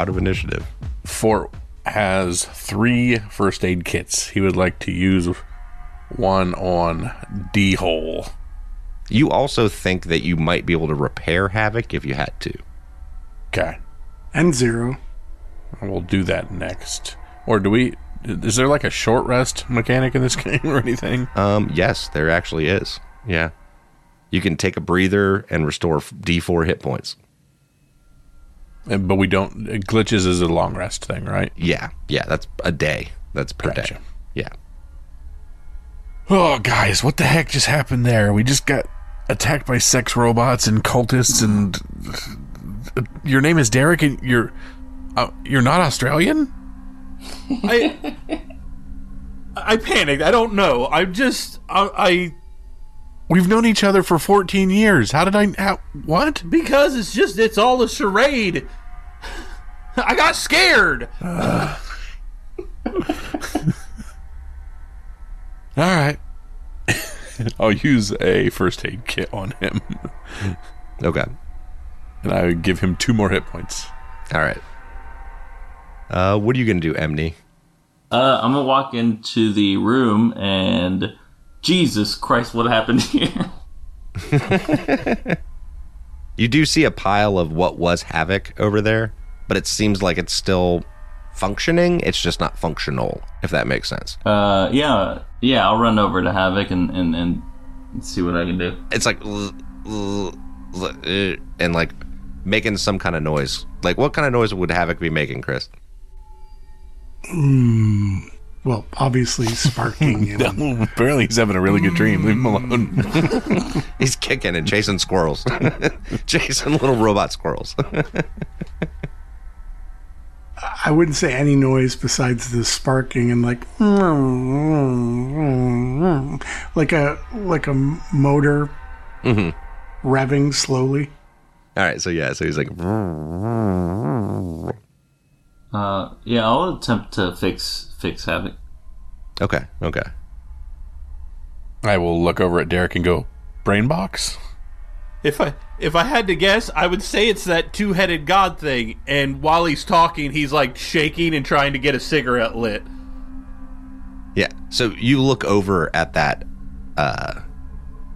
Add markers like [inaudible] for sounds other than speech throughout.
out of initiative. Fort has three first aid kits. He would like to use one on D hole. You also think that you might be able to repair Havoc if you had to. Okay. And zero. We'll do that next. Or do we? Is there like a short rest mechanic in this [laughs] game or anything? Um, yes, there actually is. Yeah. You can take a breather and restore D4 hit points. And- But we don't. Glitches is a long rest thing, right? Yeah. Yeah, that's a day. That's per Gotcha. day. Yeah. Oh, guys, what the heck just happened there? We just got attacked by sex robots and cultists, and your name is Derek, and you're uh, you're not Australian. I I panicked. I don't know. I just I, I We've known each other for 14 years. How did I? How, what? because it's just it's all a charade. I got scared. [sighs] All right. [laughs] I'll use a first aid kit on him, [laughs] Okay. and I would give him two more hit points. All right. Uh, what are you going to do, Emney? Uh, I'm gonna walk into the room and Jesus Christ, what happened here? [laughs] You do see a pile of what was Havoc over there, but it seems like it's still functioning. It's just not functional, if that makes sense. Uh, yeah, yeah. I'll run over to Havoc and and, and see what I can do. It's like, uh, and like making some kind of noise. Like, what kind of noise would Havoc be making, Chris? Well, obviously [laughs] sparking and Apparently, he's having a really good dream. Leave him mm. alone. [laughs] He's kicking and chasing squirrels, [laughs] chasing little robot squirrels. I wouldn't say any noise besides the sparking and like like a like a motor mm-hmm. revving slowly. All right, so yeah, so he's like, Uh, yeah, I'll attempt to fix fix Havoc. okay, okay. I will look over at Derek and go, brain box? If I if I had to guess, I would say it's that two headed god thing. And while he's talking, he's like shaking and trying to get a cigarette lit. Yeah. So you look over at that uh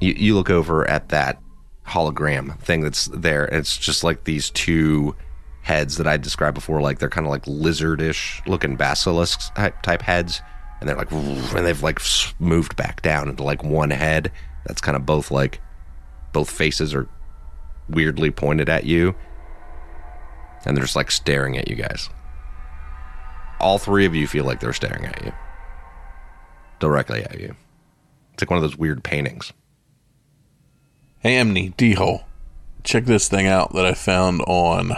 you, you look over at that hologram thing that's there. It's just like these two heads that I described before, like they're kind of like lizardish looking basilisk type, heads. And they're like, and they've like moved back down into like one head. That's kind of both like, both faces are weirdly pointed at you. And they're just like staring at you guys. All three of you feel like they're staring at you directly at you. It's like one of those weird paintings. Hey, Emney, D-hole. Check this thing out that I found on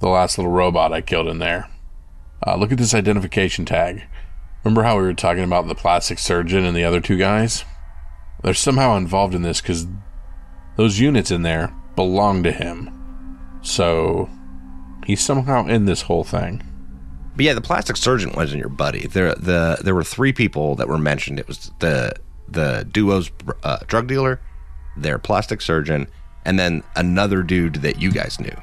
the last little robot I killed in there. Uh, look at this identification tag. Remember how we were talking about the plastic surgeon and the other two guys? They're somehow involved in this because those units in there belong to him. So he's somehow in this whole thing. But yeah, the plastic surgeon wasn't your buddy. There, the there were three people that were mentioned. It was the the duo's uh, drug dealer, their plastic surgeon, and then another dude that you guys knew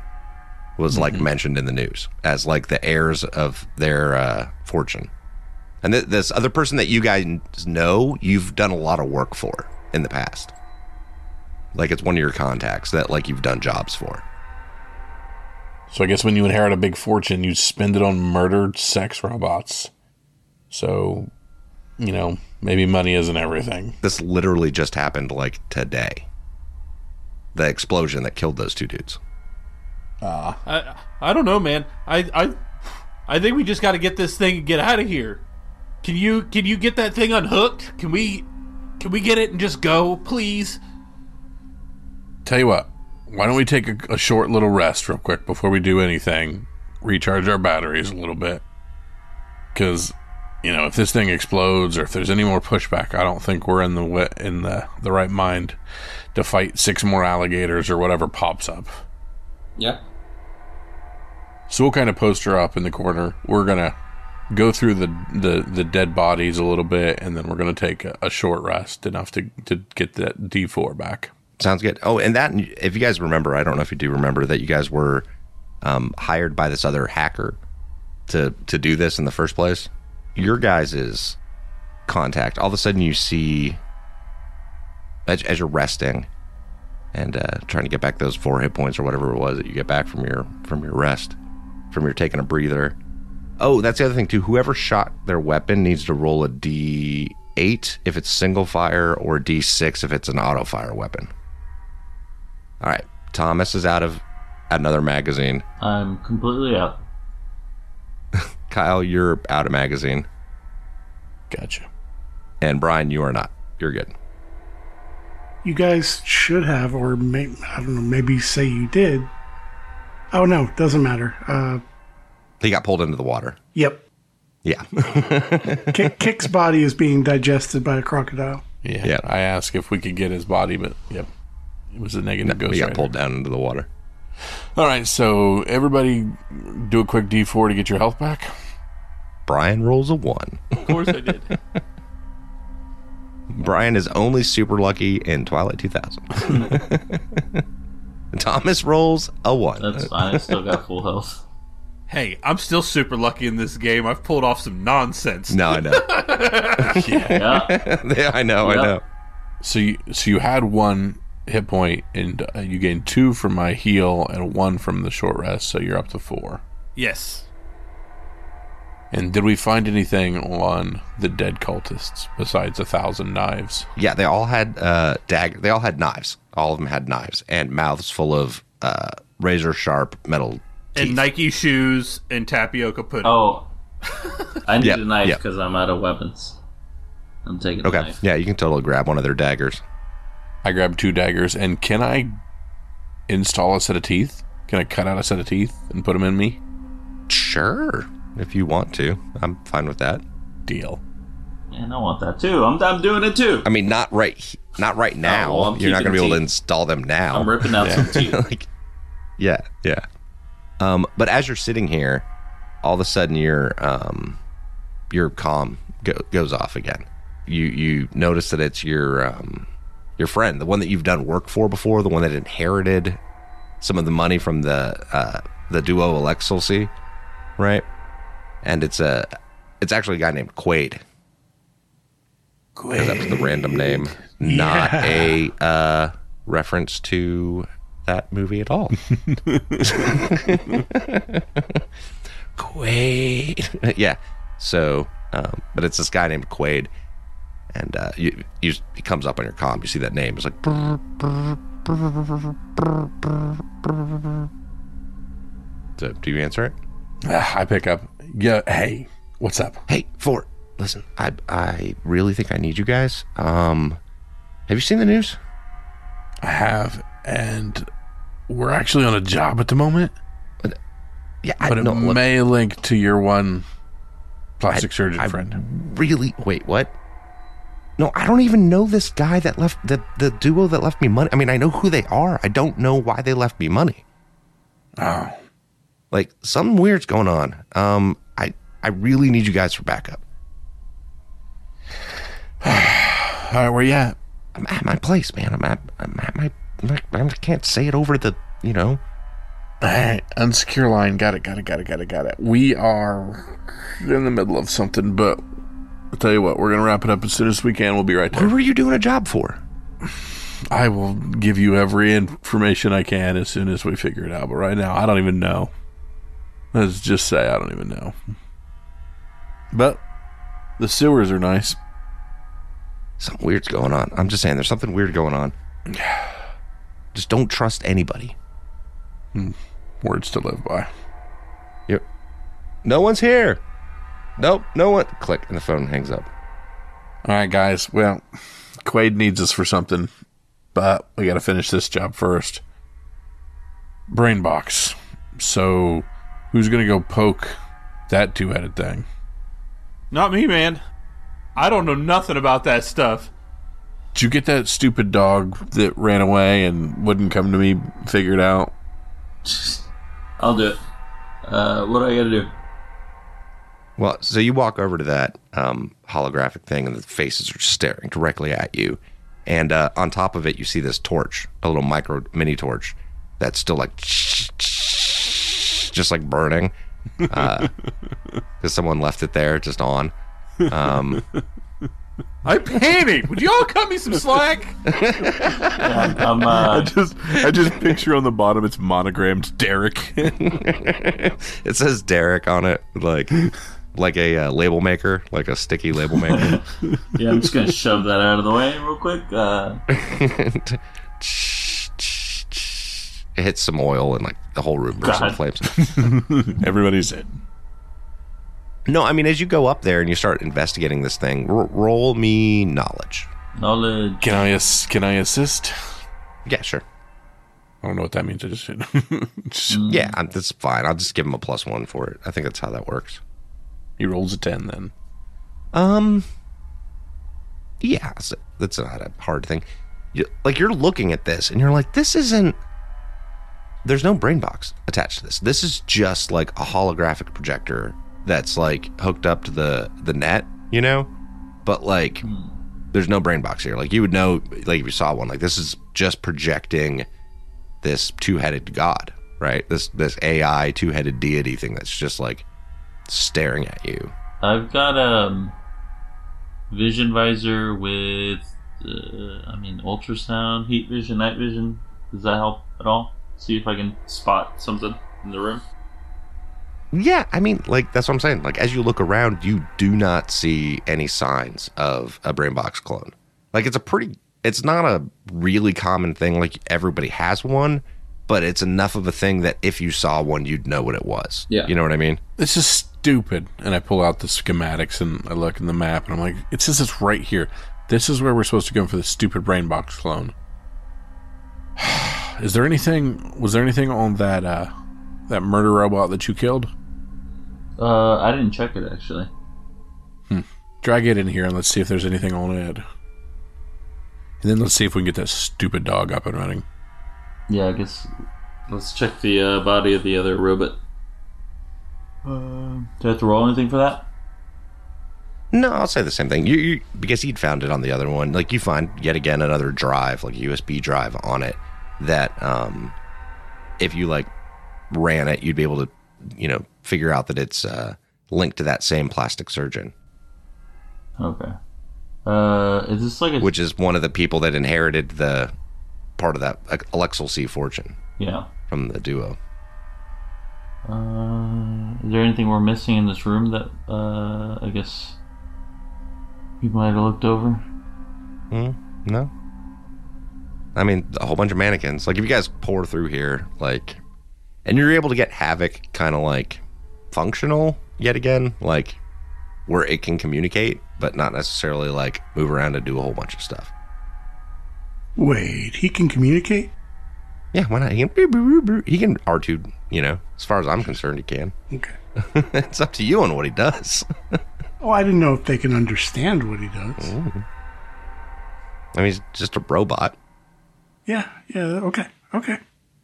was like mentioned in the news as like the heirs of their uh, fortune. And th- this other person that you guys know, you've done a lot of work for in the past. Like it's one of your contacts that like you've done jobs for. So I guess when you inherit a big fortune, you spend it on murdered sex robots. So, you know, maybe money isn't everything. This literally just happened like today. The explosion that killed those two dudes. I I don't know, man. I I I think we just got to get this thing and get out of here. Can you can you get that thing unhooked? Can we can we get it and just go, please? Tell you what, why don't we take a, a short little rest real quick before we do anything? Recharge our batteries a little bit. Because, you know, if this thing explodes or if there's any more pushback, I don't think we're in the wi- in the, the right mind to fight six more alligators or whatever pops up. Yeah. So we'll kind of poster up in the corner. We're gonna go through the, the, the dead bodies a little bit, and then we're gonna take a, a short rest, enough to to get that D four back. Sounds good. Oh, and that if you guys remember, I don't know if you do remember that you guys were um, hired by this other hacker to to do this in the first place. Your guys' is contact. All of a sudden, you see as, as you're resting and uh, trying to get back those four hit points or whatever it was that you get back from your from your rest, from your taking a breather. Oh, that's the other thing too. Whoever shot their weapon needs to roll a d8 if it's single fire or d6 if it's an auto fire weapon. All right, Thomas is out of another magazine. I'm completely out. [laughs] Kyle, you're out of magazine, Gotcha. and Brian, you are not. You're good. You guys should have, or may, I don't know, maybe say you did. Oh no, doesn't matter. Uh, He got pulled into the water. yep. Yeah. [laughs] Kick, Kick's body is being digested by a crocodile. Yeah. Yeah. I asked if we could get his body, but yep. It was a negative ghost. he got rider. pulled down into the water. All right, so everybody do a quick D4 to get your health back. Brian rolls a one. Of course I did. [laughs] Brian is only super lucky in Twilight 2000. [laughs] Thomas rolls a one. That's fine. I still got full health. hey, I'm still super lucky in this game. I've pulled off some nonsense. no, I know. [laughs] Yeah. [laughs] Yeah, I know, I know. So you so you had one hit point, and uh, you gained two from my heal and one from the short rest, so you're up to four. Yes. And did we find anything on the dead cultists besides a thousand knives? Yeah, they all had uh dagger. They all had knives. All of them had knives and mouths full of uh razor sharp metal And. Nike shoes and tapioca pudding. Oh, [laughs] I need Yep, a knife yep. because I'm out of weapons. I'm taking Okay, a knife. yeah, you can totally grab one of their daggers. I grabbed two daggers, and can I install a set of teeth? Can I cut out a set of teeth and put them in me? Sure, if you want to, I'm fine with that. Deal. And I want that too. I'm, I'm doing it too. I mean, not right, he- not right now. Oh, well, You're not going to be able to install them now. I'm ripping out some teeth. [laughs] like, yeah, yeah. Um, but as you're sitting here, all of a sudden your um, your comm go, goes off again. You you notice that it's your um, your friend, the one that you've done work for before, the one that inherited some of the money from the uh, the duo Alexelsi, right? And it's a it's actually a guy named Quaid. Because that's the random name, not a uh, reference to that movie at all. [laughs] Quaid. [laughs] yeah. So, um, but it's this guy named Quaid, and uh, you, you, he comes up on your comm. You see that name. It's like. brr, brr, brr. So, do you answer it? Ah, I pick up. Yeah. Hey, what's up? Hey, Fort. Listen, I I really think I need you guys. Um, have you seen the news? I have, and we're actually on a job at the moment, Yeah, I but it know. look, may link to your one plastic I- surgeon I friend. really wait what no i don't even know this guy that left the the duo that left me money i mean i know who they are i don't know why they left me money Oh, like something weird's going on um i i really need you guys for backup [sighs] all right. Where you at? I'm at my place man i'm at i'm at my i can't say it over the you know All right. Unsecure line. Got it. Got it. Got it. Got it. Got it. We are in the middle of something, but I'll tell you what. We're gonna wrap it up as soon as we can. We'll be right who there. were you doing a job for I will give you every information I can as soon as we figure it out. But right now, I don't even know. Let's just say I don't even know. But the sewers are nice. Something weird's going on i'm just saying there's something weird going on [sighs] just don't trust anybody hmm. Words to live by. Yep. No one's here. Nope, no one. Click, and the phone hangs up. All right, guys. Well, Quaid needs us for something, but we got to finish this job first. Brain box. So, who's gonna go poke that two-headed thing? Not me, man. I don't know nothing about that stuff. Did you get that stupid dog that ran away and wouldn't come to me? figured out. I'll do it. Uh, what do I gotta do? Well, so you walk over to that um, holographic thing, and the faces are staring directly at you. And uh, on top of it, you see this torch, a little micro mini torch, that's still like just like burning [laughs] because someone left it there just on. Um, [laughs] I panicked. Would y'all cut me some slack? I'm, I uh, just I just picture on the bottom it's monogrammed Derek. [laughs] it says Derek on it, like like a uh, label maker, like a sticky label maker. [laughs] yeah, I'm just gonna shove that out of the way real quick. Uh, it hits some oil and like the whole room bursts into God. flames. Everybody's in. No, I mean as you go up there and you start investigating this thing, r- roll me knowledge. knowledge. Can I ass- can I assist? Yeah, sure. I don't know what that means. I just, [laughs] just Yeah, I'm, that's fine. I'll just give him a plus one for it. I think that's how that works. he rolls a ten then. Um, yeah, so that's not a hard thing. You, like you're looking at this and you're like, this isn't. There's no brain box attached to this. This is just like a holographic projector that's like hooked up to the the net, you know. But like, there's no brain box here. Like you would know, like if you saw one, like this is just projecting this two-headed god, right? This this AI two-headed deity thing that's just like staring at you. I've got um vision visor with, uh, I mean, ultrasound, heat vision, night vision. Does that help at all? See if I can spot something in the room. Yeah, I mean, like that's what I'm saying. Like as you look around, you do not see any signs of a brain box clone. Like it's a pretty it's not a really common thing like everybody has one, but it's enough of a thing that if you saw one, you'd know what it was. Yeah. You know what I mean? This is stupid. And I pull out the schematics and I look in the map and I'm like, it says it's right here. This is where we're supposed to go for the stupid brain box clone. [sighs] is there anything? Was there anything on that uh, that murder robot that you killed? Uh, I didn't check it actually. Hmm. Drag it in here and let's see if there's anything on it. And then let's see if we can get that stupid dog up and running. Yeah, I guess let's check the uh, body of the other robot. Uh, do I have to roll anything for that? No, I'll say the same thing. You, you because he'd found it on the other one. Like you find yet again another drive, like a USB drive on it that um if you like ran it, you'd be able to, you know, figure out that it's uh linked to that same plastic surgeon. Okay. Uh, is this like a which is one of the people that inherited the part of that Alexel C fortune yeah? from the duo. Uh, is there anything we're missing in this room that uh, I guess you might have looked over? Hmm? No. I mean, a whole bunch of mannequins. Like, if you guys pour through here, like, and you're able to get Havoc kind of like functional yet again, like, where it can communicate, but not necessarily like move around and do a whole bunch of stuff. Wait, he can communicate? Yeah, why not? He can, he can R2, you know, as far as I'm concerned, he can. Okay. [laughs] it's up to you on what he does. [laughs] Oh, I didn't know if they can understand what he does. Mm. I mean, he's just a robot. Yeah, yeah, okay, okay.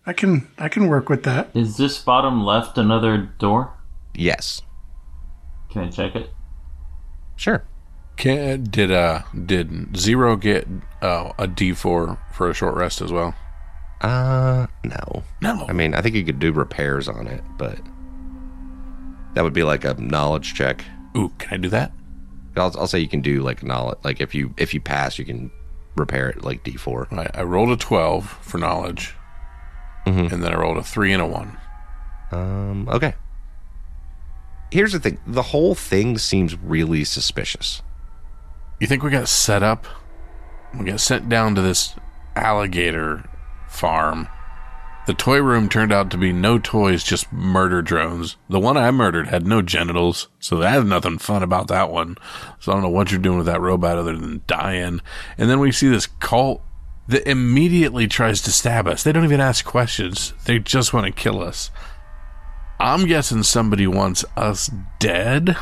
I can I can work with that. Is this bottom left another door? Yes. Can I check it? Sure. Can, did uh did Zero get uh, a D four for a short rest as well? Uh, no. No. I mean, I think you could do repairs on it, but that would be like a knowledge check. Ooh, can I do that? I'll, I'll say you can do like knowledge. Like if you if you pass, you can repair it like D four. Right. I rolled a twelve for knowledge, Mhm. and then I rolled a three and a one. Um. Okay. Here's the thing: the whole thing seems really suspicious. You think we got set up? We got sent down to this alligator farm. The toy room turned out to be no toys, just murder drones. The one I murdered had no genitals, so that had nothing fun about that one. So I don't know what you're doing with that robot other than dying. And then we see this cult that immediately tries to stab us. They don't even ask questions. They just want to kill us. I'm guessing somebody wants us dead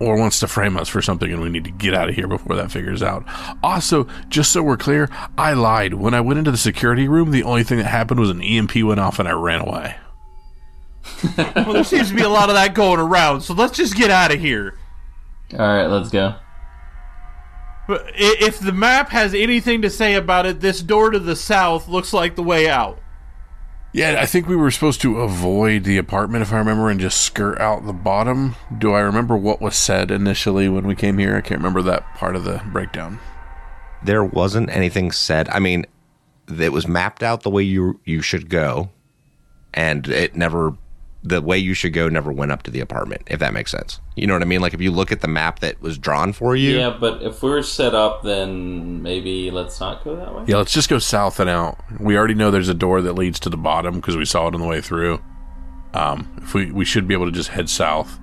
or wants to frame us for something and we need to get out of here before that figures out. Also, just so we're clear, I lied. When I went into the security room, the only thing that happened was an EMP went off and I ran away. [laughs] Well, there seems to be a lot of that going around, so let's just get out of here. All right, let's go. But if the map has anything to say about it, this door to the south looks like the way out. Yeah, I think we were supposed to avoid the apartment, if I remember, and just skirt out the bottom. Do I remember what was said initially when we came here? I can't remember that part of the breakdown. There wasn't anything said. I mean, it was mapped out the way you you should go, and it never the way you should go never went up to the apartment. If that makes sense, you know what I mean. Like if you look at the map that was drawn for you, Yeah, but if we're set up, then maybe let's not go that way. Yeah, let's just go south and out. We already know there's a door that leads to the bottom because we saw it on the way through. Um, if we we should be able to just head south,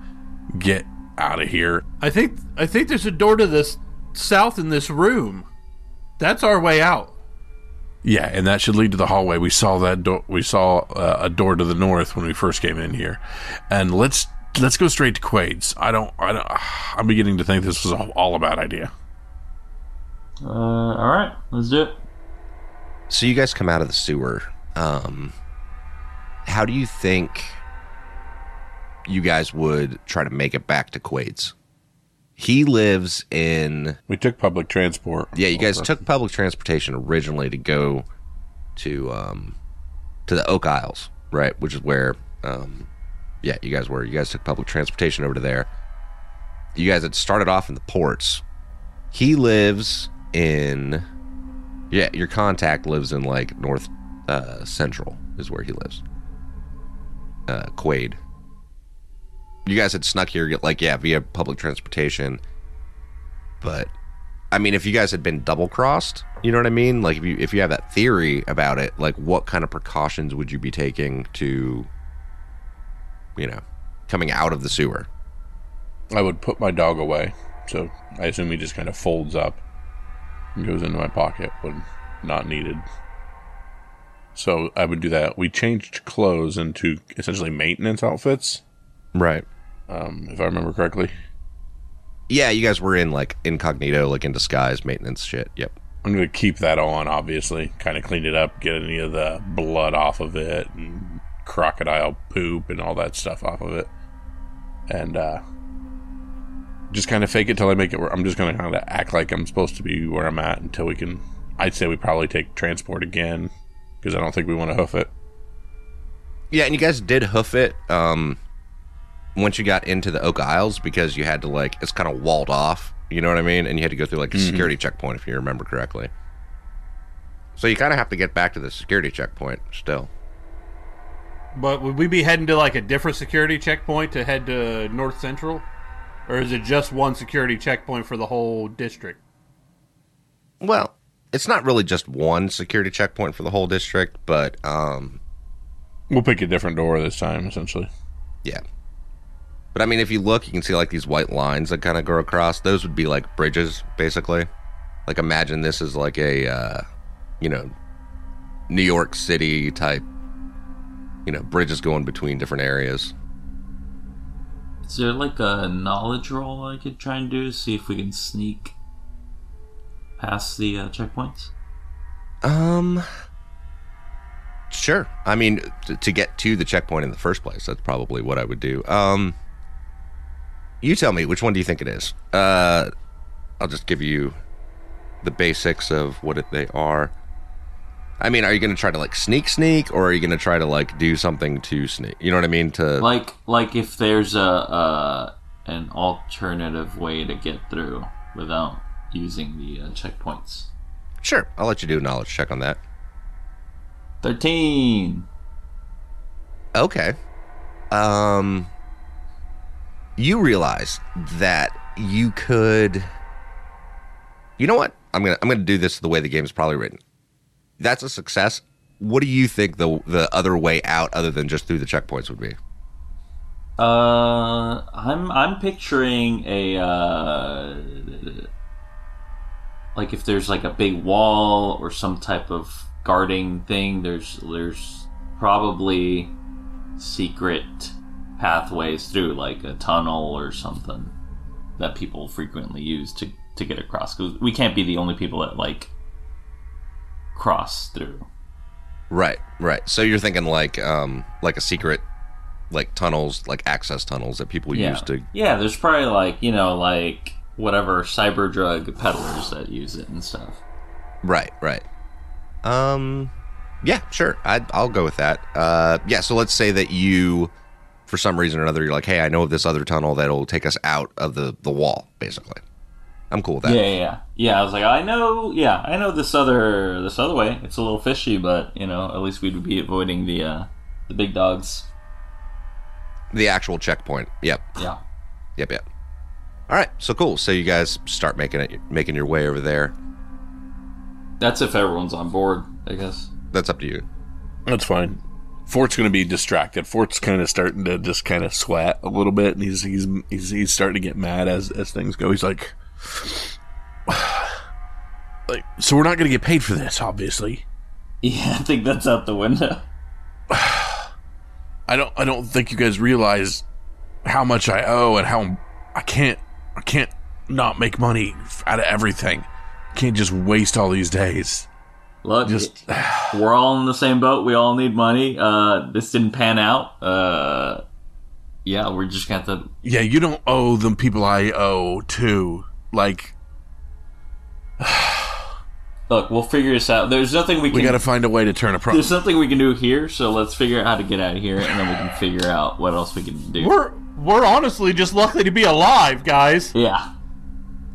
get out of here. I think I think there's a door to this south in this room. That's our way out. Yeah, and that should lead to the hallway. We saw that door. We saw uh, a door to the north when we first came in here, and let's let's go straight to Quaid's. I don't. I don't. [sighs] I'm beginning to think this was all, all a bad idea. Uh, all right, let's do it. So you guys come out of the sewer. Um, how do you think you guys would try to make it back to Quaid's? He lives in We took public transport. yeah. You guys over. took public transportation originally to go to um to the Oak Isles, right? Which is where um yeah you guys were. You guys took public transportation over to there. You guys had started off in the ports. He lives in yeah. Your contact lives in like North uh, Central is where he lives. Uh, Quaid. You guys had snuck here, like yeah, via public transportation. But I mean, if you guys had been double crossed, you know what I mean? Like if you if you have that theory about it, like what kind of precautions would you be taking to, you know, coming out of the sewer? I would put my dog away. So I assume he just kind of folds up and goes into my pocket when not needed. So I would do that. We changed clothes into essentially maintenance outfits, Right. Um, if I remember correctly. Yeah, you guys were in like incognito, like in disguise, maintenance shit. Yep. I'm going to keep that on, obviously. Kind of clean it up, get any of the blood off of it, and crocodile poop and all that stuff off of it. And uh, just kind of fake it till I make it where I'm just going to kind of act like I'm supposed to be where I'm at until we can. I'd say we probably take transport again because I don't think we want to hoof it. Yeah, and you guys did hoof it um once you got into the Oak Isles because you had to like it's kind of walled off, you know what I mean? And you had to go through like a security checkpoint if you remember correctly. So you kind of have to get back to the security checkpoint still. But would we be heading to like a different security checkpoint to head to North Central? Or is it just one security checkpoint for the whole district? Well, it's not really just one security checkpoint for the whole district, but um We'll pick a different door this time, essentially. yeah. But I mean, if you look, you can see like these white lines that kind of go across. Those would be like bridges, basically. Like imagine this is like a, uh, you know, New York City type, you know, bridges going between different areas. Is there like a knowledge roll I could try and do? See if we can sneak past the uh, checkpoints? Um, sure. I mean, to, to get to the checkpoint in the first place, that's probably what I would do. Um, you tell me which one do you think it is? Uh, I'll just give you the basics of what it, they are. I mean, are you going to try to like sneak sneak, or are you going to try to like do something to sneak? You know what I mean? To Like, like if there's a uh, an alternative way to get through without using the uh, checkpoints. sure, I'll let you do a knowledge check on that. Thirteen. Okay. Um you realize that you could You know what? I'm to I'm to do this the way the game is probably written. That's a success. What do you think the the other way out other than just through the checkpoints would be? Uh, I'm I'm picturing a uh, like if there's like a big wall or some type of guarding thing. There's there's probably secret pathways through, like a tunnel or something that people frequently use to to get across. Because we can't be the only people that like cross through. Right, right. So you're thinking like um like a secret like tunnels, like access tunnels that people Yeah, use to yeah. There's probably like you know like whatever cyber drug peddlers that use it and stuff. Right, right. Um Yeah, sure. I, I'll go with that. Uh, yeah, so let's say that you, for some reason or another, you're like, hey, I know of this other tunnel that'll take us out of the, the wall, basically. I'm cool with that. Yeah, yeah, yeah. Yeah, I was like, I know. Yeah, I know this other this other way. It's a little fishy, but you know, at least we'd be avoiding the uh, the big dogs. The actual checkpoint. Yep. Yeah. Yep, yep. All right, so cool. So you guys start making it, making your way over there. That's if everyone's on board, I guess. That's up to you. That's fine. Fort's going to be distracted. Fort's kind of starting to just kind of sweat a little bit, and he's he's he's, he's starting to get mad as as things go. He's like, [sighs] like, so we're not going to get paid for this, obviously. Yeah, [laughs] I think that's out the window. [sighs] I don't I don't think you guys realize how much I owe and how I can't I can't not make money out of everything. Can't just waste all these days. Look, Just we're all in the same boat. We all need money. Uh, this didn't pan out. Uh, yeah, we're just gonna have to. yeah, you don't owe them people I owe to. Like Look, we'll figure this out. There's nothing we can. we got to find a way to turn a profit. there's nothing we can do here, so let's figure out how to get out of here, and then we can figure out what else we can do. We're we're honestly just lucky to be alive, guys. yeah.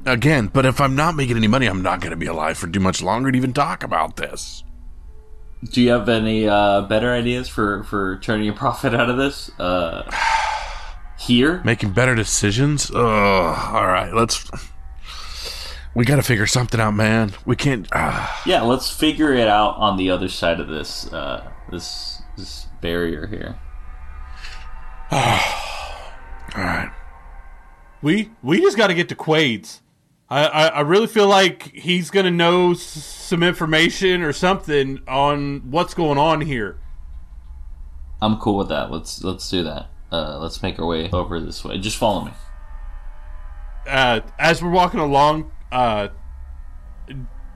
Again, but if I'm not making any money, I'm not going to be alive for too much longer to even talk about this. Do you have any uh, better ideas for for turning a [laughs] profit out of this? Uh, [sighs] here. Making better decisions? Ugh. All right, let's. We got to figure something out, man. We can't. Uh, [sighs] Yeah, let's figure it out on the other side of this uh, this this barrier here. [sighs] all right. We we just got to get to Quaid's. I, I I really feel like he's gonna know s- some information or something on what's going on here. I'm cool with that. Let's let's do that. Uh, let's make our way over this way. Just follow me. uh, as we're walking along, uh,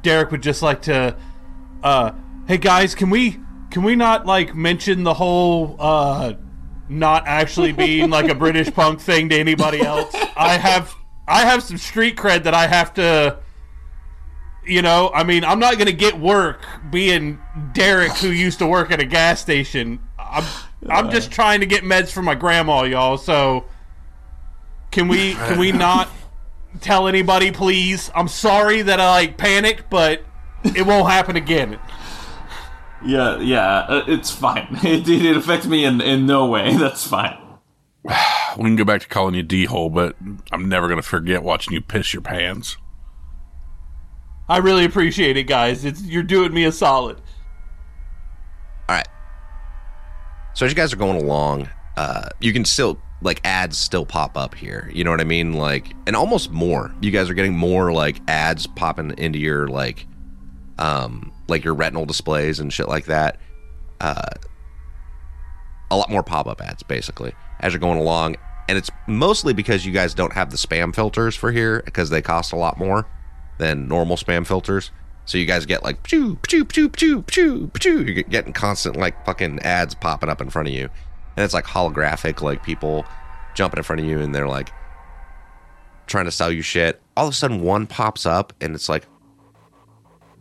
Derek would just like to, uh, hey guys, can we can we not like mention the whole uh, not actually being like a British punk thing to anybody else? [laughs] I have I have some street cred that I have to. You know, I mean, I'm not gonna get work being Derek, who used to work at a gas station. I'm I'm just trying to get meds for my grandma, y'all. So, can we can we not tell anybody, please? I'm sorry that I like panicked, but it won't happen again. Yeah, yeah, uh, it's fine. It, it affects me in in no way. That's fine. We can go back to calling you D hole, but I'm never going to forget watching you piss your pants. I really appreciate it, guys. It's you're doing me a solid. All right. So as you guys are going along, uh, you can still like ads still pop up here. You know what I mean? Like, and almost more. You guys are getting more like ads popping into your like, um, like your retinal displays and shit like that. Uh, a lot more pop up ads basically as you're going along, and it's mostly because you guys don't have the spam filters for here because they cost a lot more than normal spam filters. So you guys get like pchoo, pchoo, pchoo, pchoo, pchoo, pchoo. You're getting constant like fucking ads popping up in front of you. And it's like holographic, like people jumping in front of you and they're like trying to sell you shit. All of a sudden one pops up and it's like,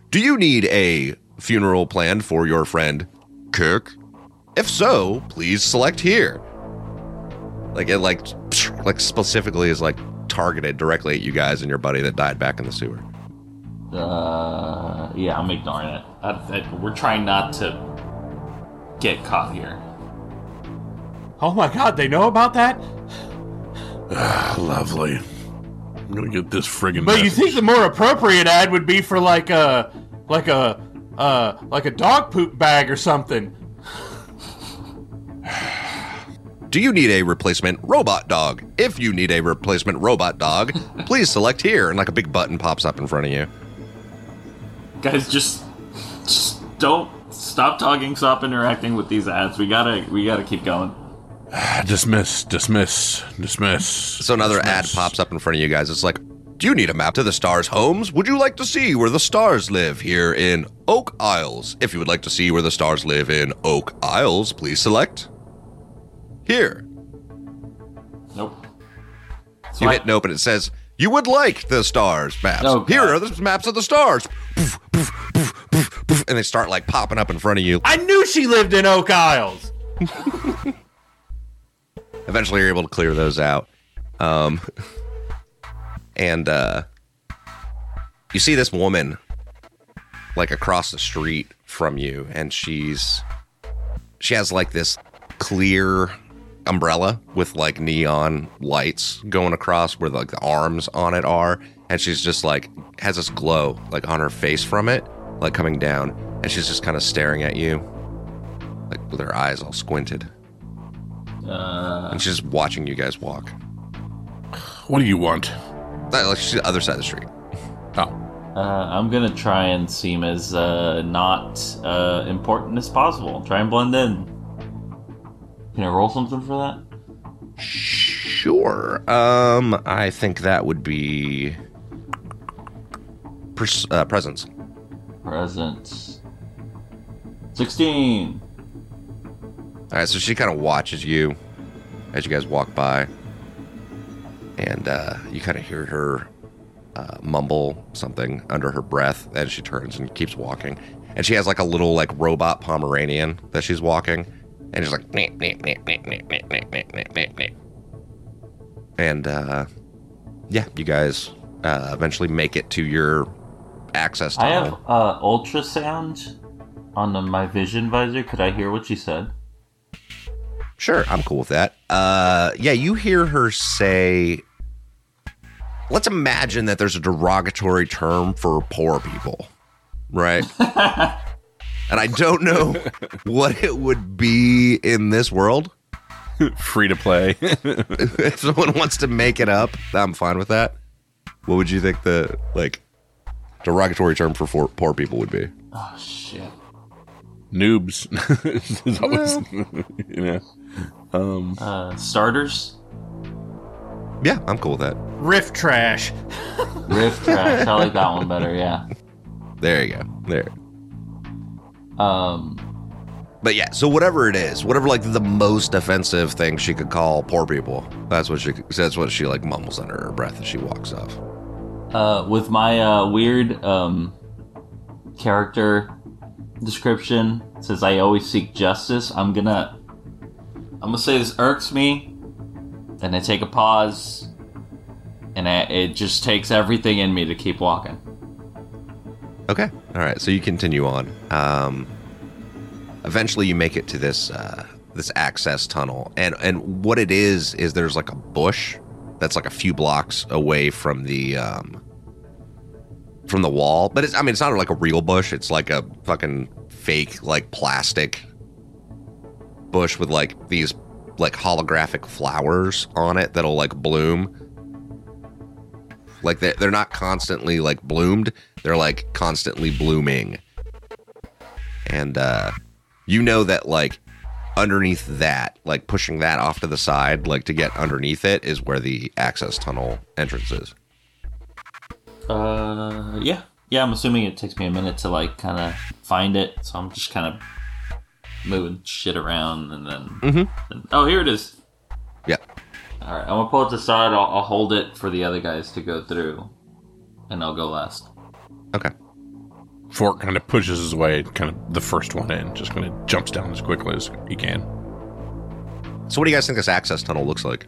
Do you need a funeral plan for your friend Kirk? If so, please select here. Like it like like specifically is like targeted directly at you guys and your buddy that died back in the sewer. Uh, yeah, I'm ignoring it. I, I, we're trying not to get caught here. Oh my god, they know about that? Ah, lovely. I'm going to get this friggin' But you think the more appropriate ad would be for like a like a uh like a dog poop bag or something. Do you need a replacement robot dog? If you need a replacement robot dog, please select here. And like a big button pops up in front of you. Guys, just just don't stop talking. Stop interacting with these ads. We gotta we gotta keep going. [sighs] dismiss, dismiss, dismiss. So another ad pops up in front of you guys. It's like, do you need a map to the stars' homes? Would you like to see where the stars live here in Oak Isles? If you would like to see where the stars live in Oak Isles, please select here. Nope. So You I- hit nope and it says, you would like the stars maps. Oh, Here are the maps of the stars. Poof, poof, poof, poof, poof. and they start like popping up in front of you. I knew she lived in Oak Isles. [laughs] Eventually, you're able to clear those out. Um, and uh, you see this woman like across the street from you, and she's she has like this clear umbrella with like neon lights going across where like the arms on it are, and she's just like has this glow like on her face from it, like coming down, and she's just kind of staring at you, like with her eyes all squinted, Uh, and she's just watching you guys walk. What do you want? Uh, Like she's the other side of the street. Oh, uh, I'm gonna try and seem as uh, not uh, important as possible. Try and blend in. Can I roll something for that? Sure. Um, I think that would be pers- uh, presence. Present. Sixteen. All right, so she kind of watches you as you guys walk by, and uh, you kind of hear her uh, mumble something under her breath as she turns and keeps walking. And she has like a little like robot Pomeranian that she's walking, and she's like, "Neep, neep, neep, neep, neep, neep, neep, neep, neep, neep, neep." and uh, yeah, you guys uh, eventually make it to your access I tunnel. have uh, ultrasound on the, my vision visor. Could I hear what she said? Sure, I'm cool with that. Uh, yeah, you hear her say, let's imagine that there's a derogatory term for poor people, right? And I don't know [laughs] what it would be in this world. free to play. [laughs] if someone wants to make it up, I'm fine with that. What would you think the like derogatory term for poor, poor people would be? Oh shit. Noobs. [laughs] Is always- you know. Um, Uh, starters. Yeah, I'm cool with that. Riff trash. Riff trash. I like that one better. Yeah. There you go. There. Um. But yeah, so whatever it is, whatever like the most offensive thing she could call poor people, that's what she that's what she like mumbles under her breath as she walks off. Uh, with my uh, weird um, character description, says I always seek justice. I'm gonna, I'm gonna say this irks me, and I take a pause, and I, it just takes everything in me to keep walking. Okay. All right. So you continue on. Um, eventually, you make it to this uh, this access tunnel, and and what it is is there's like a bush that's like a few blocks away from the um, from the wall, but it's I mean it's not like a real bush. It's like a fucking fake like plastic bush with like these like holographic flowers on it that'll like bloom. Like they're, they're not constantly like bloomed they're like constantly blooming and uh you know that like underneath that like pushing that off to the side like to get underneath it is where the access tunnel entrance is Uh, yeah, yeah. I'm assuming it takes me a minute to like kind of find it, so I'm just kind of moving shit around, and then, mm-hmm. and- oh, here it is. Yeah All right, I'm gonna pull it to the side. I'll, I'll hold it for the other guys to go through, and I'll go last. okay Fort kind of pushes his way, kind of the first one in, just kind of jumps down as quickly as he can. so what do you guys think this access tunnel looks like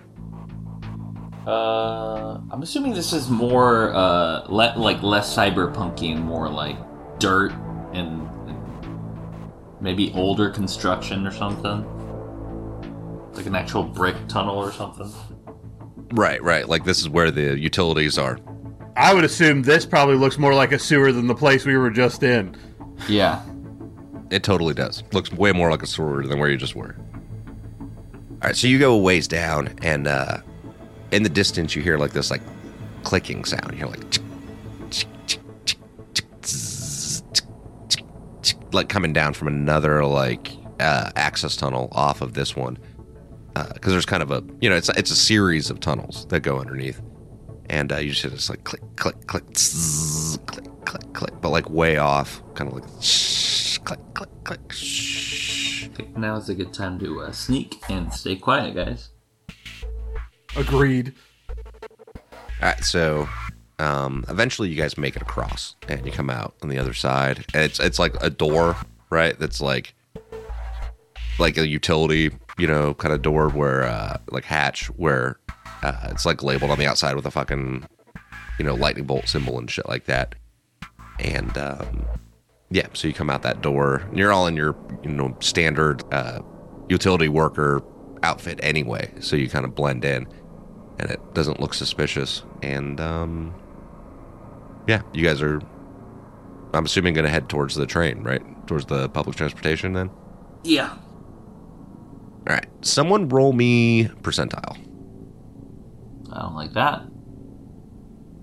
Uh, I'm assuming this is more uh, le- like less cyberpunky and more like dirt and, and maybe older construction or something, like an actual brick tunnel or something. Right right like this is where the utilities are I would assume this probably looks more like a sewer than the place we were just in. Yeah. It totally does. Looks way more like a sewer than where you just were. All right, so you go a ways down, and uh, in the distance, you hear like this like clicking sound. You're like like coming down from another like uh, access tunnel off of this one, because there's kind of a you know it's it's a series of tunnels that go underneath, and uh, you just hear this like click click click zzz, click click click, but like way off, kind of like shh, click click click. Shh. Now is a good time to uh, sneak and stay quiet, guys. Agreed. All right, so Um, eventually, you guys make it across, and you come out on the other side. And it's it's like a door, right? That's like like a utility, you know, kind of door where uh, like hatch where uh, it's like labeled on the outside with a fucking you know lightning bolt symbol and shit like that. And um, yeah, so you come out that door. And you're all in your you know standard uh, utility worker outfit anyway, so you kind of blend in, and it doesn't look suspicious. And um, yeah, you guys are. I'm assuming going to head towards the train, right? Towards the public transportation, then. Yeah. All right. Someone roll me percentile. I don't like that.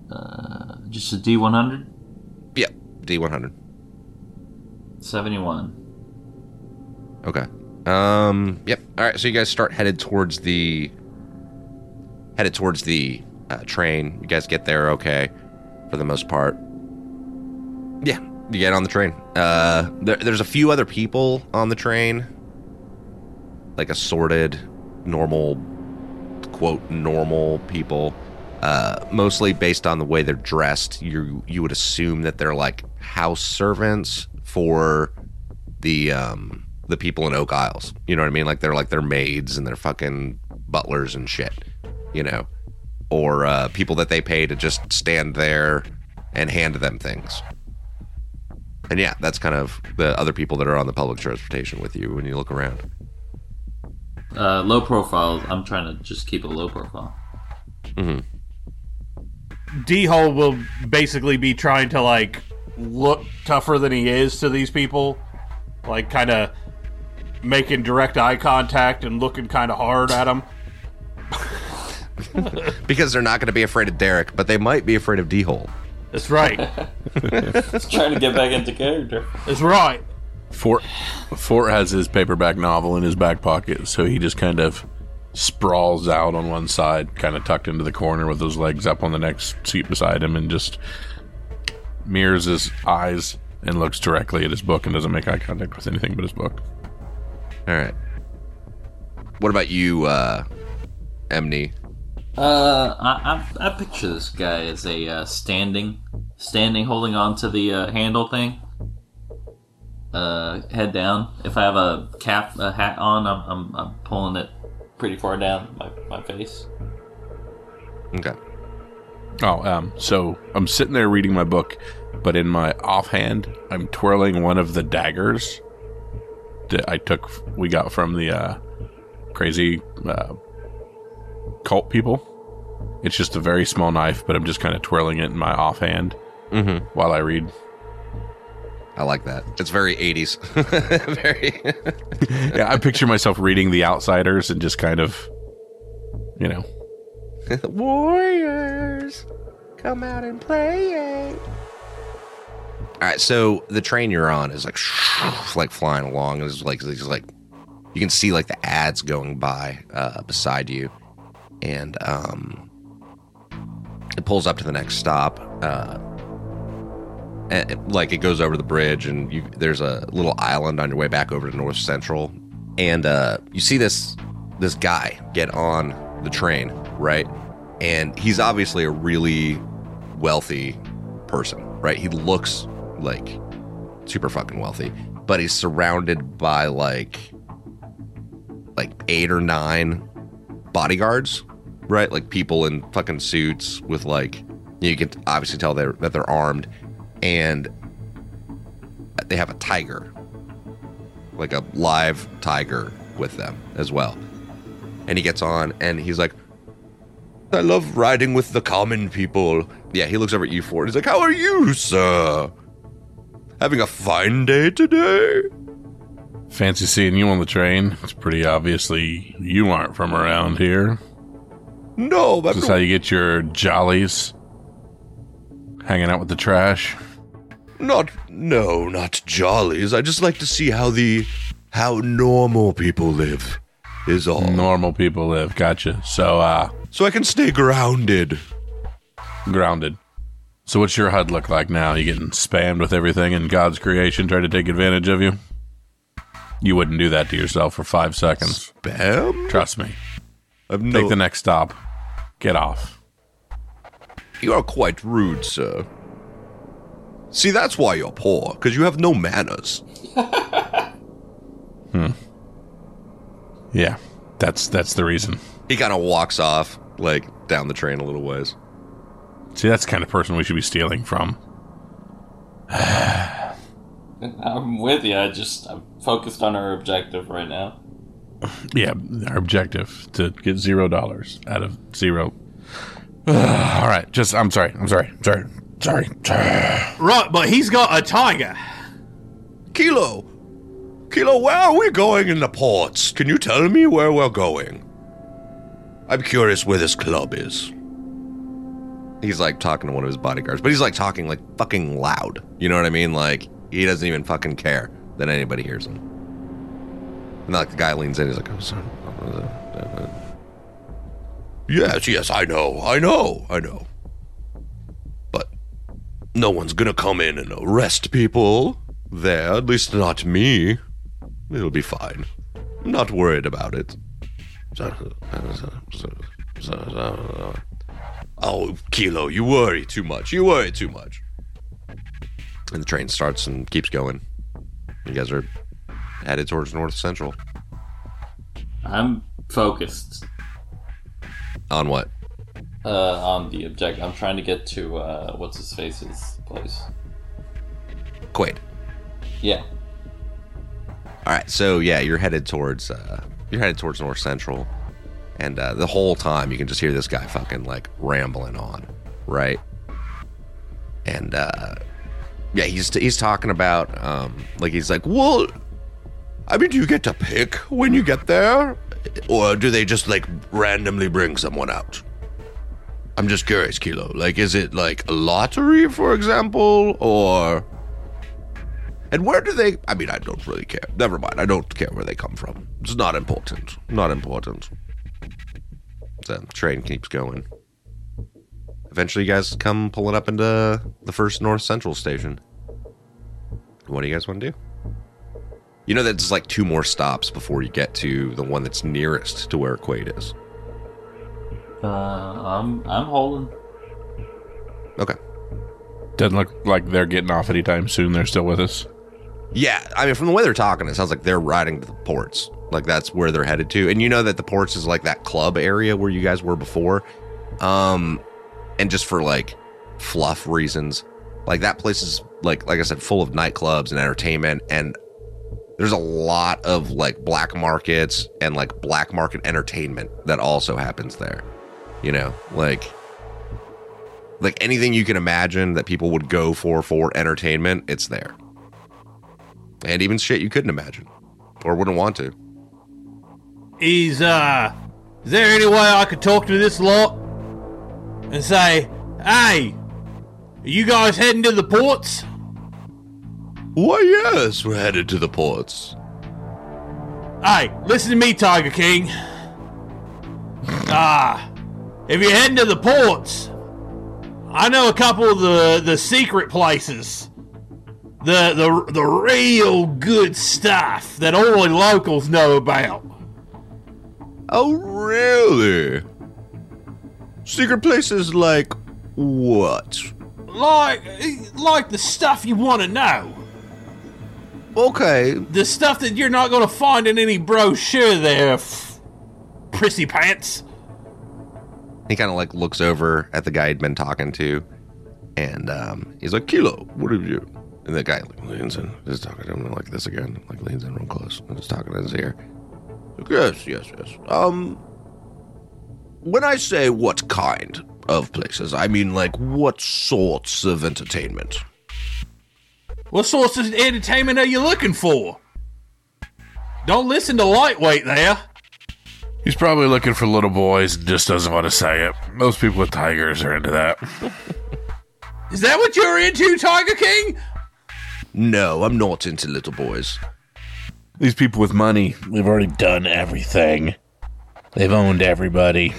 Uh, just a D100? Yep. D100. 71. Okay. Um. Yep. All right. So you guys start headed towards the headed towards the uh, train. You guys get there okay, for the most part. Yeah. You get on the train. Uh. There, there's a few other people on the train. Like assorted, normal, quote normal people. Uh, mostly based on the way they're dressed, you you would assume that they're like house servants for the um the people in Oak Isles. You know what I mean? Like they're like their maids and their fucking butlers and shit. You know, or uh, people that they pay to just stand there and hand them things. And yeah, that's kind of the other people that are on the public transportation with you when you look around. Uh, low profile. I'm trying to just keep a low profile. D Hole will basically be trying to like look tougher than he is to these people, like kind of making direct eye contact and looking kind of hard at them. [laughs] Because they're not going to be afraid of Derek, but they might be afraid of D Hole. That's right. [laughs] Trying to get back into character. That's right. Fort Fort has his paperback novel in his back pocket, so he just kind of sprawls out on one side, kind of tucked into the corner with his legs up on the next seat beside him, and just mirrors his eyes and looks directly at his book and doesn't make eye contact with anything but his book. All right. What about you, uh, Emney? Uh, I, I, I picture this guy as a uh, standing, standing, holding on to the uh, handle thing. Uh, head down. If I have a cap, a hat on, I'm, I'm, I'm pulling it pretty far down my, my face. Okay. Oh, um, so I'm sitting there reading my book, but in my offhand, I'm twirling one of the daggers that I took, we got from the uh, crazy uh, cult people. It's just a very small knife, but I'm just kind of twirling it in my offhand Mm-hmm. while I read. I like that. It's very 80s. [laughs] very. Yeah, I picture myself reading The Outsiders and just kind of, you know, [laughs] Warriors, come out and play. It. All right, so the train you're on is like [laughs] like flying along. and It's like it's like you can see like the ads going by uh, beside you, and um, it pulls up to the next stop. Uh, and like it goes over the bridge, and you there's a little island on your way back over to North Central, and uh, you see this this guy get on the train, right? And he's obviously a really wealthy person, right? He looks like super fucking wealthy, but he's surrounded by like like eight or nine bodyguards, right? Like people in fucking suits with like you can obviously tell they're, that they're armed, and they have a tiger, like a live tiger with them as well. And he gets on and he's like, I love riding with the common people. Yeah, he looks over at you for it. He's like, How are you, sir? Having a fine day today? fancy seeing you on the train. It's pretty obviously you aren't from around here. No, but This is how you get your jollies. Hanging out with the trash. Not no, not jollies. I just like to see how the how normal people live is all. Normal people live. Gotcha. So, uh, So I can stay grounded. grounded. So, what's your HUD look like now? You getting spammed with everything in God's creation, try to take advantage of you? You wouldn't do that to yourself for five seconds. Bam? Trust me. I've no Take the next stop. Get off. You are quite rude, sir. See, that's why you're poor, because you have no manners. [laughs] hmm. Yeah, that's that's the reason. He kind of walks off, like, down the train a little ways. See, that's the kind of person we should be stealing from. [sighs] I'm with you. I just I'm focused on our objective right now. [sighs] Yeah, our objective to get zero dollars out of zero. [sighs] All right, just I'm sorry, I'm sorry, I'm sorry, sorry. Right, but he's got a tiger. Kilo! Kilo, where are we going in the ports? Can you tell me where we're going? I'm curious where this club is. He's like talking to one of his bodyguards, but he's like talking like fucking loud. You know what I mean? Like he doesn't even fucking care that anybody hears him. And like the guy leans in, he's like, oh, sorry. Oh, uh, uh. Yes, yes, I know, I know, I know. No one's gonna come in and arrest people there, at least not me. It'll be fine. I'm not worried about it. Oh, Kilo, you worry too much. You worry too much. And the train starts and keeps going. You guys are headed towards North Central. I'm focused On what? Uh, on the objective. I'm trying to get to uh, what's his face's place. Quaid. Yeah. All right, so yeah, you're headed towards uh, you're headed towards North Central, and uh, the whole time you can just hear this guy fucking like rambling on, right? And uh, yeah, he's he's talking about um, like he's like, well, I mean, do you get to pick when you get there, or do they just like randomly bring someone out? I'm just curious, Kilo. Like, is it like a lottery, for example, or and where do they? I mean, I don't really care. Never mind. I don't care where they come from. It's not important. Not important. The train keeps going. Eventually, you guys come pulling up into the first North Central station. What do you guys want to do? You know that there's like two more stops before you get to the one that's nearest to where Quaid is. Uh, I'm I'm holding. Okay. Doesn't look like they're getting off anytime soon. They're still with us. Yeah, I mean, from the way they're talking, it sounds like they're riding to the ports. Like that's where they're headed to. And you know that the ports is like that club area where you guys were before. Um, and just for like fluff reasons, like that place is like like I said, full of nightclubs and entertainment. And there's a lot of like black markets and like black market entertainment that also happens there. You know, like like anything you can imagine that people would go for for entertainment, it's there and even shit you couldn't imagine or wouldn't want to. Is uh, is there any way I could talk to this lot and say, "Hey, are you guys heading to the ports?" Why, yes, we're headed to the ports. Hey, listen to me, Tiger King. Ah, if you're heading to the ports, I know a couple of the the secret places. The the the real good stuff that only locals know about. Oh, really? Secret places like what? Like like the stuff you want to know. Okay, The stuff that you're not going to find in any brochure there, f- prissy pants. He kind of like looks over at the guy he'd been talking to, and um, he's like, "Kilo, what have you?" And the guy like, leans in, is talking to him like this again, like leans in real close, and is talking to his ear. Yes, yes, yes. Um, when I say what kind of places, I mean like what sorts of entertainment. What sorts of entertainment are you looking for? Don't listen to lightweight there. He's probably looking for little boys and just doesn't want to say it. Most people with tigers are into that. [laughs] Is that what you're into, Tiger King? No, I'm not into little boys. These people with money, they've already done everything. They've owned everybody.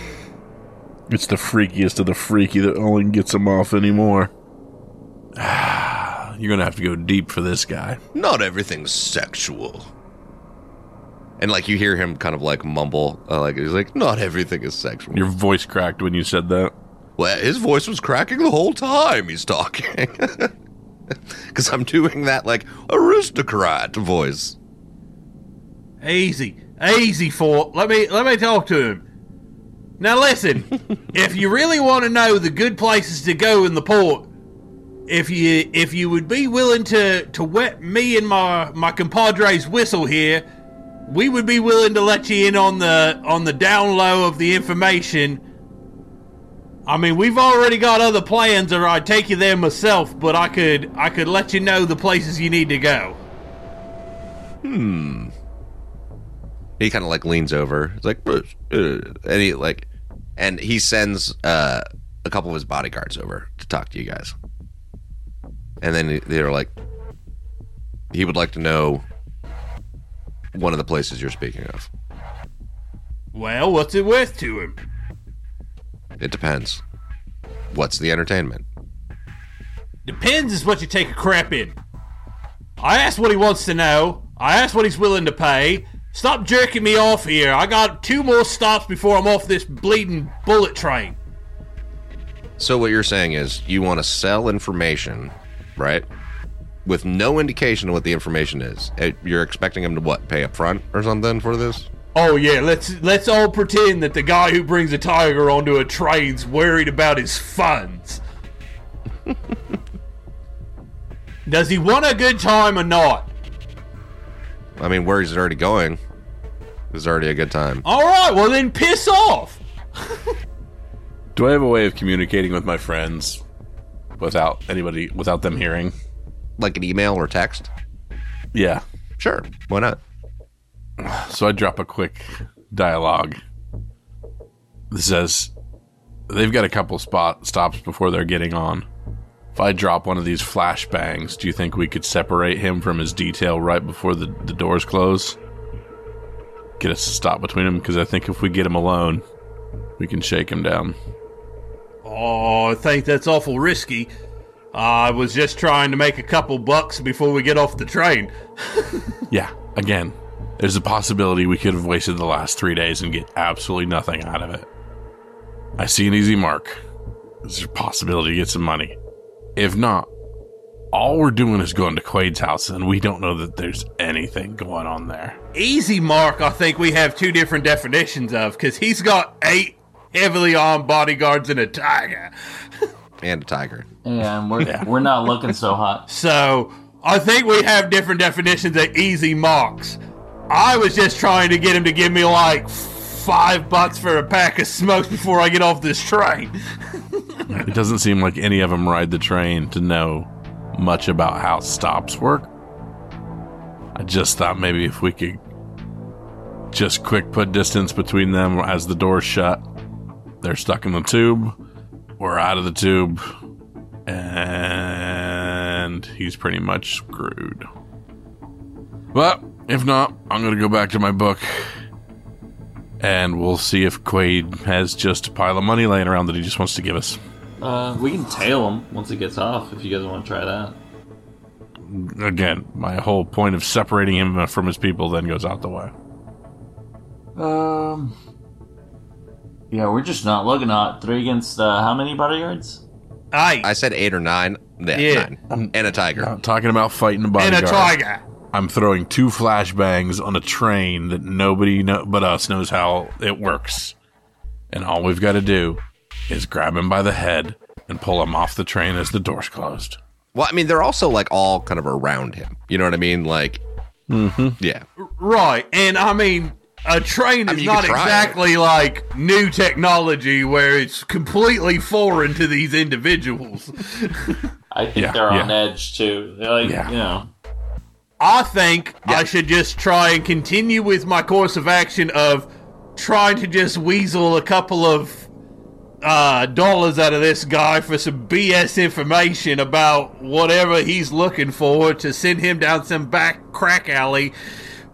It's the freakiest of the freaky that only gets them off anymore. [sighs] You're gonna have to go deep for this guy. Not everything's sexual. And like you hear him kind of like mumble, uh, like he's like, "Not everything is sexual." Your voice cracked when you said that. Well, his voice was cracking the whole time he's talking. [laughs] Because I'm doing that like aristocrat voice. Easy, easy, Fort. Let me let me talk to him. Now listen, [laughs] if you really want to know the good places to go in the port, if you if you would be willing to to wet me and my my compadre's whistle here, we would be willing to let you in on the on the down low of the information. I mean, we've already got other plans, or I'd take you there myself. But I could I could let you know the places you need to go. Hmm. He kind of like leans over. It's like, "Uh," and he like, and he sends uh, a couple of his bodyguards over to talk to you guys. And then they're like, he would like to know one of the places you're speaking of. Well, what's it worth to him? It depends. What's the entertainment? Depends is what you take a crap in. I asked what he wants to know. I asked what he's willing to pay. Stop jerking me off here. I got two more stops before I'm off this bleeding bullet train. So what you're saying is you want to sell information, right? With no indication of what the information is. Uh, You're expecting him to what? Pay up front or something for this? Oh yeah, let's let's all pretend that the guy who brings a tiger onto a train's worried about his funds. [laughs] Does he want a good time or not? I mean, where he's already going is already a good time. All right, well then piss off. Do I have a way of communicating with my friends without anybody, without them hearing? Like an email or text? Yeah. Sure. Why not? So I drop a quick dialogue that says they've got a couple spot stops before they're getting on. If I drop one of these flashbangs, do you think we could separate him from his detail right before the, the doors close? Get us to stop between them? Because I think if we get him alone, we can shake him down. Oh, I think that's awful risky. I was just trying to make a couple bucks before we get off the train. [laughs] Yeah, again, there's a possibility we could have wasted the last three days and get absolutely nothing out of it. I see an easy mark. There's a possibility to get some money. If not, all we're doing is going to Quaid's house, and we don't know that there's anything going on there. Easy mark, I think we have two different definitions of, because he's got eight heavily armed bodyguards and a tiger. [laughs] And a tiger. Yeah, and we're we're not looking so hot. So I think we have different definitions of easy marks. I was just trying to get him to give me like five bucks for a pack of smokes before I get off this train. It doesn't seem like any of them ride the train to know much about how stops work. I just thought maybe if we could just quick put distance between them as the doors shut, they're stuck in the tube, we're out of the tube, and he's pretty much screwed. But if not, I'm going to go back to my book. And we'll see if Quaid has just a pile of money laying around that he just wants to give us. Uh, we can tail him once it gets off if you guys want to try that. again, my whole point of separating him from his people then goes out the way. Um. Yeah, we're just not looking hot. Three against uh, how many bodyguards? Aye, I said eight or nine. Yeah, Yeah. nine. Um, and a tiger. I'm talking about fighting a and a tiger. I'm throwing two flashbangs on a train that nobody know, but us knows how it works. And all we've got to do is grab him by the head and pull him off the train as the doors closed. Well, I mean, they're also like all kind of around him. You know what I mean? Like, mm-hmm. yeah. Right, and I mean, a train I is mean, not could try exactly like new technology where it's completely foreign to these individuals. I think Yeah, they're on edge too. They're like, Yeah. you know, I think I should just try and continue with my course of action of trying to just weasel a couple of uh, dollars out of this guy for some BS information about whatever he's looking for to send him down some back crack alley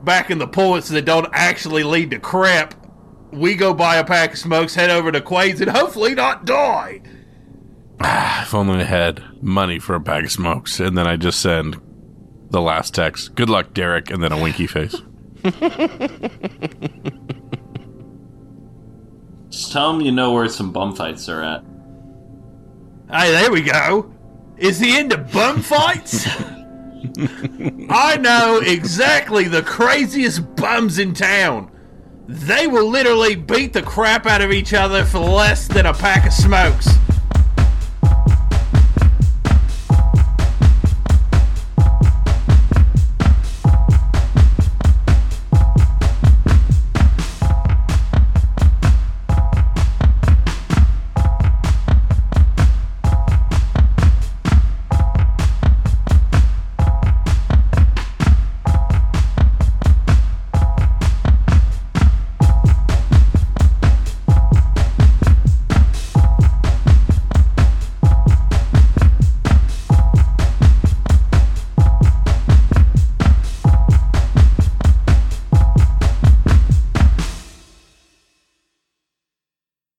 back in the ports that don't actually lead to crap. We go buy a pack of smokes, head over to Quaid's, and hopefully not die. Ah, if only I had money for a bag of smokes. And then I just send the last text. Good luck, Derek. And then a winky face. [laughs] just tell them you know where some bum fights are at. Hey, there we go. Is he into bum fights? [laughs] I know exactly the craziest bums in town. They will literally beat the crap out of each other for less than a pack of smokes.